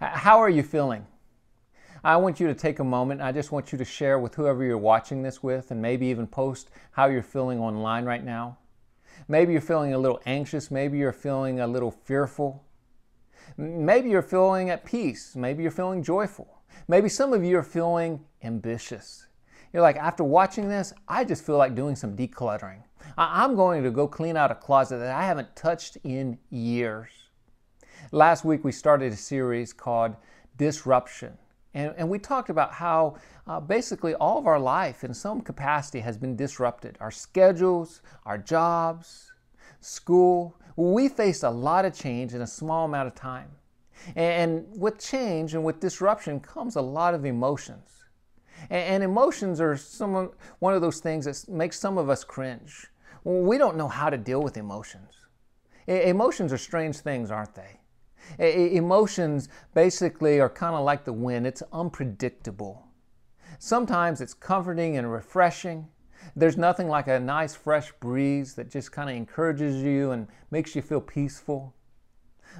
How are you feeling? I want you to take a moment. I just want you to share with whoever you're watching this with and maybe even post how you're feeling online right now. Maybe you're feeling a little anxious. Maybe you're feeling a little fearful. Maybe you're feeling at peace. Maybe you're feeling joyful. Maybe some of you are feeling ambitious. You're like, after watching this, I just feel like doing some decluttering. I'm going to go clean out a closet that I haven't touched in years. Last week we started a series called Disruption. And, and we talked about how uh, basically all of our life in some capacity has been disrupted. Our schedules, our jobs, school. We faced a lot of change in a small amount of time. And with change and with disruption comes a lot of emotions. And, emotions are some one of those things that makes some of us cringe. We don't know how to deal with emotions. Emotions are strange things, aren't they? Emotions basically are kind of like the wind, it's unpredictable. Sometimes it's comforting and refreshing. There's nothing like a nice fresh breeze that just kind of encourages you and makes you feel peaceful.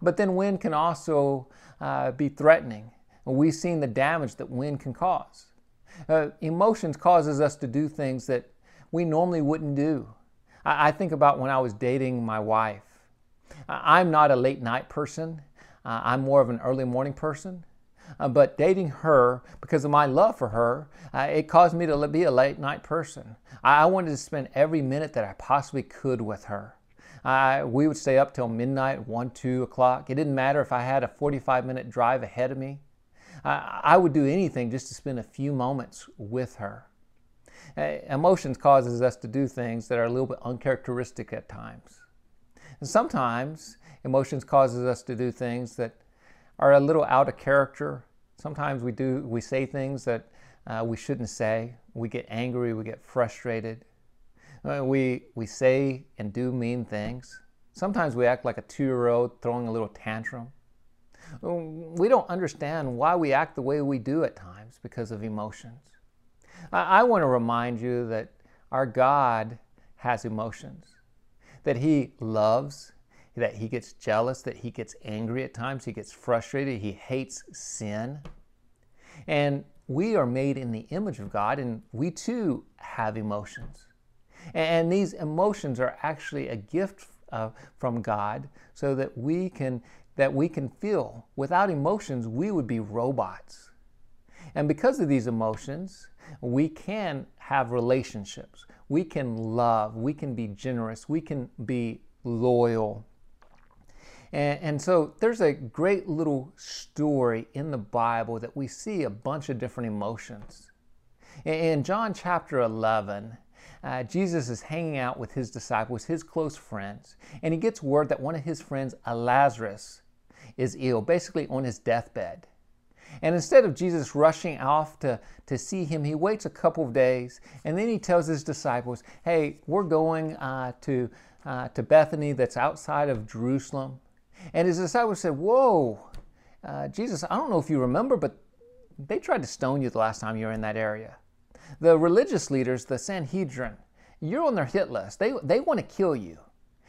But then wind can also uh, be threatening. We've seen the damage that wind can cause. Uh, emotions causes us to do things that we normally wouldn't do. I, I think about when I was dating my wife. I'm not a late night person. Uh, I'm more of an early morning person. Uh, but dating her, because of my love for her, uh, it caused me to be a late night person. I, I wanted to spend every minute that I possibly could with her. We would stay up till midnight, 1, 2 o'clock. It didn't matter if I had a 45 minute drive ahead of me. I would do anything just to spend a few moments with her. Uh, emotions causes us to do things that are a little bit uncharacteristic at times. And sometimes emotions causes us to do things that are a little out of character. Sometimes we do we say things that uh, we shouldn't say. We get angry. We get frustrated. Uh, we we say and do mean things. Sometimes we act like a two-year-old throwing a little tantrum. We don't understand why we act the way we do at times because of emotions. I, I want to remind you that our God has emotions, that He loves, that he gets jealous, that he gets angry at times, he gets frustrated, he hates sin. And we are made in the image of God, and we too have emotions. And these emotions are actually a gift uh, from God so that we can that we can feel. Without emotions, we would be robots. And because of these emotions, we can have relationships. We can love. We can be generous. We can be loyal. And, and, so there's a great little story in the Bible that we see a bunch of different emotions. In John chapter 11, uh, Jesus is hanging out with his disciples, his close friends, and he gets word that one of his friends, Lazarus, is ill, basically on his deathbed. And instead of Jesus rushing off to, to see him, he waits a couple of days and then he tells his disciples, Hey, we're going uh, to, uh, to Bethany that's outside of Jerusalem. And his disciples said, Whoa, uh, Jesus, I don't know if you remember, but they tried to stone you the last time you were in that area. The religious leaders, the Sanhedrin, you're on their hit list. They, they want to kill you.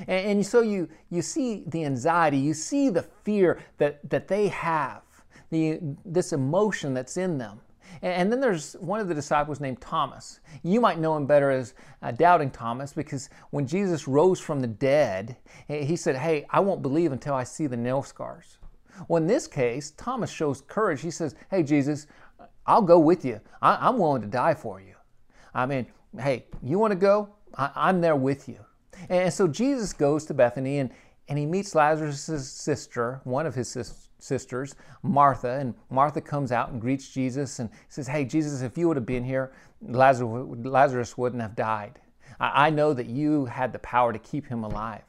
And, and so you, you see the anxiety, you see the fear that, that they have, the, this emotion that's in them. And then there's one of the disciples named Thomas. You might know him better as uh, Doubting Thomas because when Jesus rose from the dead, he said, Hey, I won't believe until I see the nail scars. Well, in this case, Thomas shows courage. He says, Hey, Jesus, I'll go with you. I- am willing to die for you. I mean, hey, you want to go? I- am there with you. And so Jesus goes to Bethany and, and he meets Lazarus' sister, one of his sisters sisters, Martha, and Martha comes out and greets Jesus and says, Hey, Jesus, if you would have been here, Lazarus, wouldn't have died. I, I know that you had the power to keep him alive.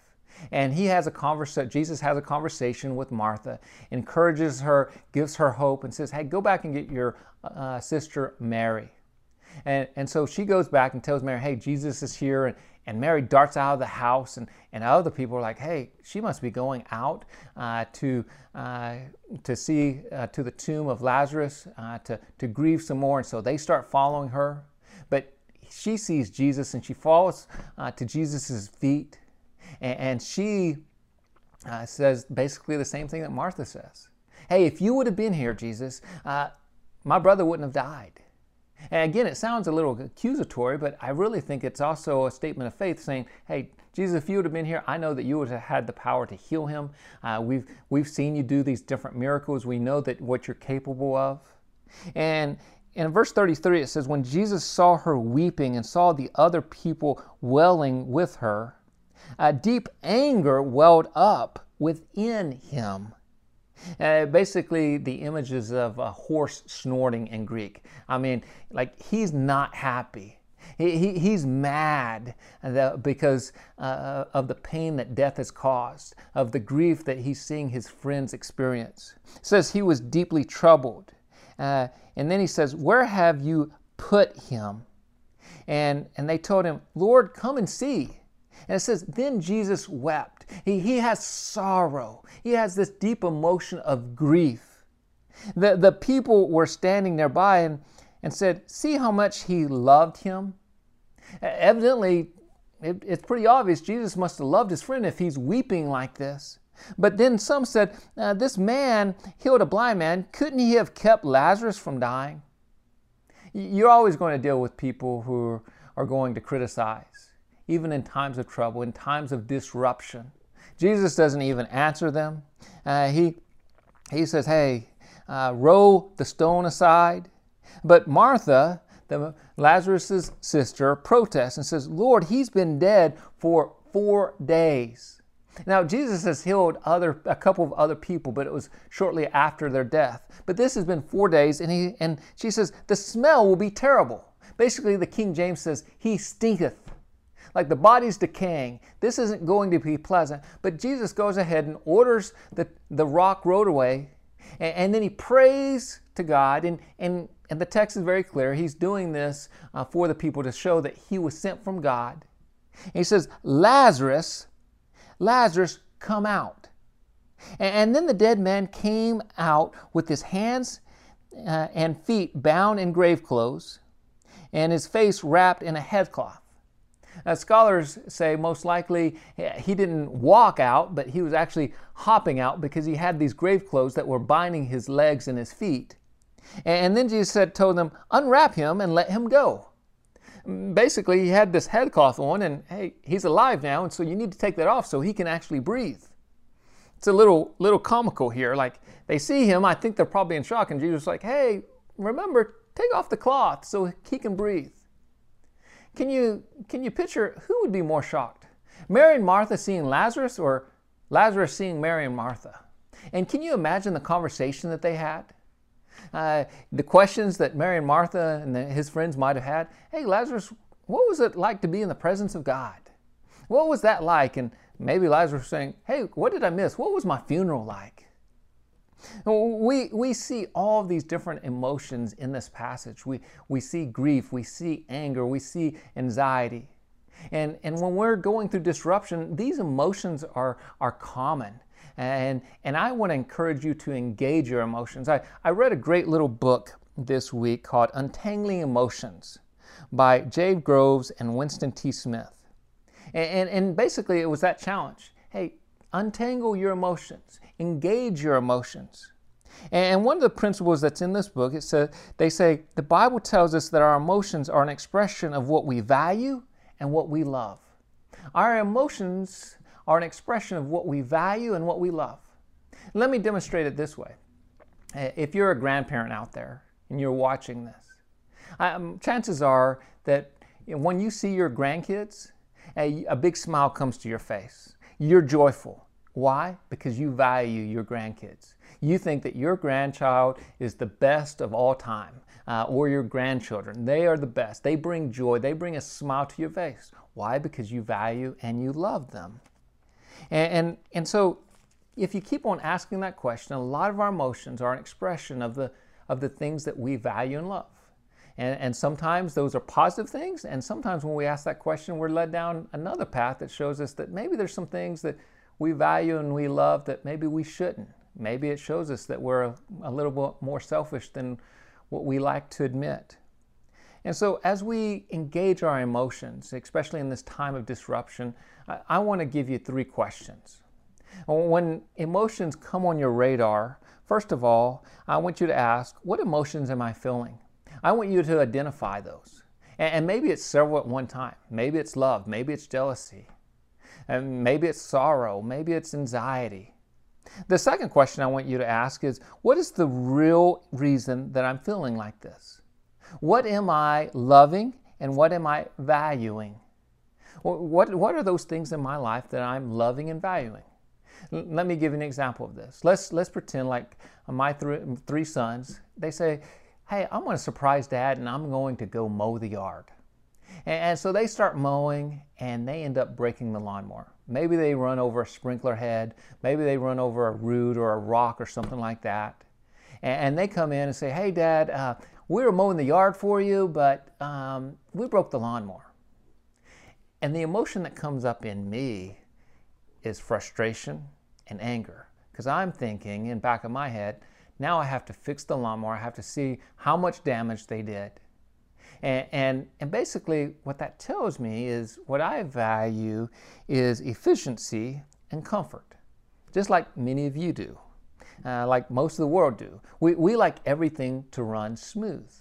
And he has a conversation, Jesus has a conversation with Martha, encourages her, gives her hope, and says, Hey, go back and get your uh, sister Mary. And, and so she goes back and tells Mary, Hey, Jesus is here. And, and Mary darts out of the house, and, and other people are like, Hey, she must be going out uh, to, uh, to see uh, to the tomb of Lazarus uh, to, to grieve some more. And so they start following her. But she sees Jesus and she falls uh, to Jesus' feet and, and she uh, says basically the same thing that Martha says. Hey, if you would have been here, Jesus, my brother wouldn't have died. And again, it sounds a little accusatory, but I really think it's also a statement of faith saying, hey, Jesus, if you would have been here, I know that you would have had the power to heal him. Uh, we've, we've seen you do these different miracles. We know that what you're capable of. And in verse 33, it says, When Jesus saw her weeping and saw the other people wailing with her, a deep anger welled up within him. Uh, basically, the images of a horse snorting in Greek. I mean, like he's not happy. He, he, he's mad because uh, of the pain that death has caused, of the grief that he's seeing his friends experience. It says he was deeply troubled. Uh, and then he says, Where have you put him? And, and they told him, Lord, come and see. And it says, Then Jesus wept. He, he has sorrow, he has this deep emotion of grief. The, the people were standing nearby and, and said, See how much he loved him? Evidently, it, it's pretty obvious Jesus must have loved his friend if he's weeping like this. But then some said, uh, This man healed a blind man. Couldn't he have kept Lazarus from dying? You're always going to deal with people who are going to criticize even in times of trouble, in times of disruption. Jesus doesn't even answer them. Uh, he, he says, Hey, uh, roll the stone aside. But Martha, the, Lazarus' sister, protests and says, Lord, he's been dead for four days. Now, Jesus has healed other, a couple of other people, but it was shortly after their death. But this has been four days, and, he, and she says, The smell will be terrible. Basically, the King James says, He stinketh like the body's decaying. This isn't going to be pleasant. But Jesus goes ahead and orders the, the rock rolled away, and, and then he prays to God. And, and, and the text is very clear. He's doing this uh, for the people to show that he was sent from God. And he says, Lazarus, Lazarus, come out. And, and then the dead man came out with his hands uh, and feet bound in grave clothes and his face wrapped in a headcloth. Uh, scholars say most likely he didn't walk out, but he was actually hopping out because he had these grave clothes that were binding his legs and his feet. And then Jesus said, told them, unwrap him and let him go. Basically, he had this headcloth on, and hey, he's alive now, and so you need to take that off so he can actually breathe. It's a little little comical here. Like they see him, I think they're probably in shock, and Jesus is like, hey, remember, take off the cloth so he can breathe. Can you, can you picture who would be more shocked? Mary and Martha seeing Lazarus or Lazarus seeing Mary and Martha? And can you imagine the conversation that they had? Uh, the questions that Mary and Martha and the, his friends might have had. Hey, Lazarus, what was it like to be in the presence of God? What was that like? And maybe Lazarus saying, Hey, what did I miss? What was my funeral like? We, we see all of these different emotions in this passage. We, we see grief, we see anger, we see anxiety. And, and when we're going through disruption, these emotions are, are common. And, and I want to encourage you to engage your emotions. I, I read a great little book this week called Untangling Emotions by Jade Groves and Winston T. Smith. And, and, and basically, it was that challenge. Hey, untangle your emotions engage your emotions. And one of the principles that's in this book, it says they say the Bible tells us that our emotions are an expression of what we value and what we love. Our emotions are an expression of what we value and what we love. Let me demonstrate it this way. If you're a grandparent out there and you're watching this, um, chances are that when you see your grandkids, a, a big smile comes to your face. You're joyful. Why? Because you value your grandkids. You think that your grandchild is the best of all time, uh, or your grandchildren. They are the best. They bring joy, they bring a smile to your face. Why? Because you value and you love them. And, and, and so, if you keep on asking that question, a lot of our emotions are an expression of the, of the things that we value and love. And, and sometimes those are positive things, and sometimes when we ask that question, we're led down another path that shows us that maybe there's some things that we value and we love that maybe we shouldn't. Maybe it shows us that we're a, little bit more selfish than what we like to admit. And so, as we engage our emotions, especially in this time of disruption, I, I want to give you three questions. When emotions come on your radar, first of all, I want you to ask, What emotions am I feeling? I want you to identify those. And, and maybe it's several at one time. Maybe it's love, maybe it's jealousy, and maybe it's sorrow, maybe it's anxiety. The second question I want you to ask is What is the real reason that I'm feeling like this? What am I loving and what am I valuing? What, what are those things in my life that I'm loving and valuing? Let me give you an example of this. Let's, let's pretend like my three, three sons, they say, Hey, I'm going to surprise dad and I'm going to go mow the yard. And, so they start mowing and they end up breaking the lawnmower. Maybe they run over a sprinkler head, maybe they run over a root or a rock or something like that. And, and they come in and say, Hey, dad, uh, we were mowing the yard for you, but um, we broke the lawnmower. And the emotion that comes up in me is frustration and anger because I'm thinking in back of my head, now I have to fix the lawnmower. I have to see how much damage they did. And, and, and basically, what that tells me is what I value is efficiency and comfort, just like many of you do uh, like most of the world do. We, we like everything to run smooth.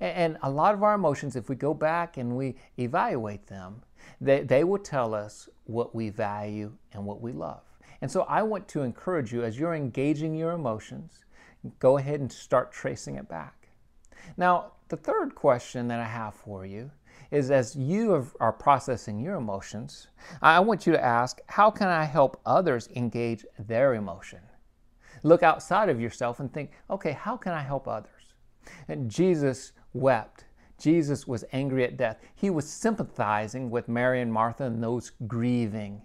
And, and a lot of our emotions, if we go back and we evaluate them, they, they will tell us what we value and what we love. And so I want to encourage you as you're engaging your emotions, go ahead and start tracing it back. Now, the third question that I have for you is as you are processing your emotions, I want you to ask, how can I help others engage their emotion? Look outside of yourself and think, okay, how can I help others? And Jesus wept. Jesus was angry at death. He was sympathizing with Mary and Martha and those grieving.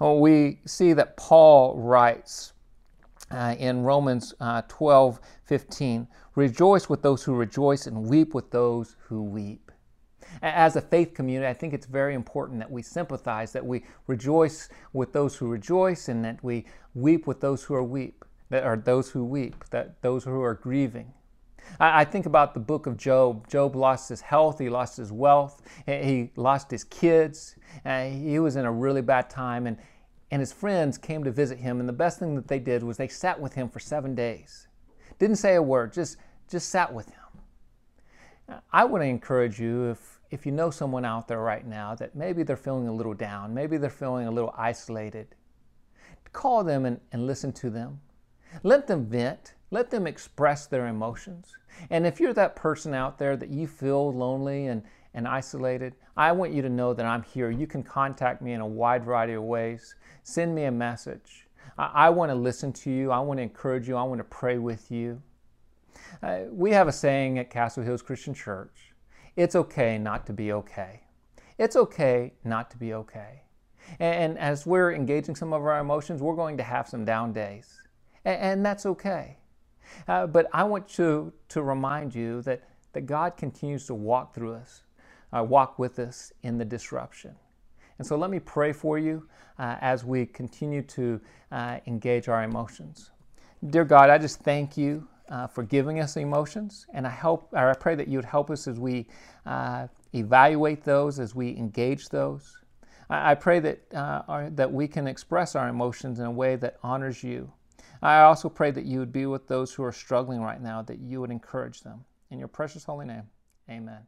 Well, we see that Paul writes uh, in Romans uh, 12 15, rejoice with those who rejoice and weep with those who weep. As a faith community, I think it's very important that we sympathize, that we rejoice with those who rejoice, and that we weep with those who are weep, that are those who weep, that those who are grieving. I, think about the book of Job. Job lost his health, he lost his wealth, he lost his kids. Uh, he was in a really bad time, and, and his friends came to visit him. And the best thing that they did was they sat with him for seven days. Didn't say a word, just, just sat with him. I want to encourage you if if you know someone out there right now that maybe they're feeling a little down, maybe they're feeling a little isolated, call them and, and listen to them. Let them vent, let them express their emotions. And if you're that person out there that you feel lonely and, and isolated, I want you to know that I'm here. You can contact me in a wide variety of ways. Send me a message. I, I want to listen to you. I want to encourage you. I want to pray with you. Uh, we have a saying at Castle Hills Christian Church it's okay not to be okay. It's okay not to be okay. And, as we're engaging some of our emotions, we're going to have some down days. And, that's okay. Uh, but I want to, to remind you that, that God continues to walk through us, uh, walk with us in the disruption. And so let me pray for you uh, as we continue to uh, engage our emotions. Dear God, I just thank you uh, for giving us emotions, and I hope, or I pray that you would help us as we uh, evaluate those, as we engage those. I, I pray that uh, our, that we can express our emotions in a way that honors you. I also pray that you would be with those who are struggling right now, that you would encourage them. In your precious holy name, Amen.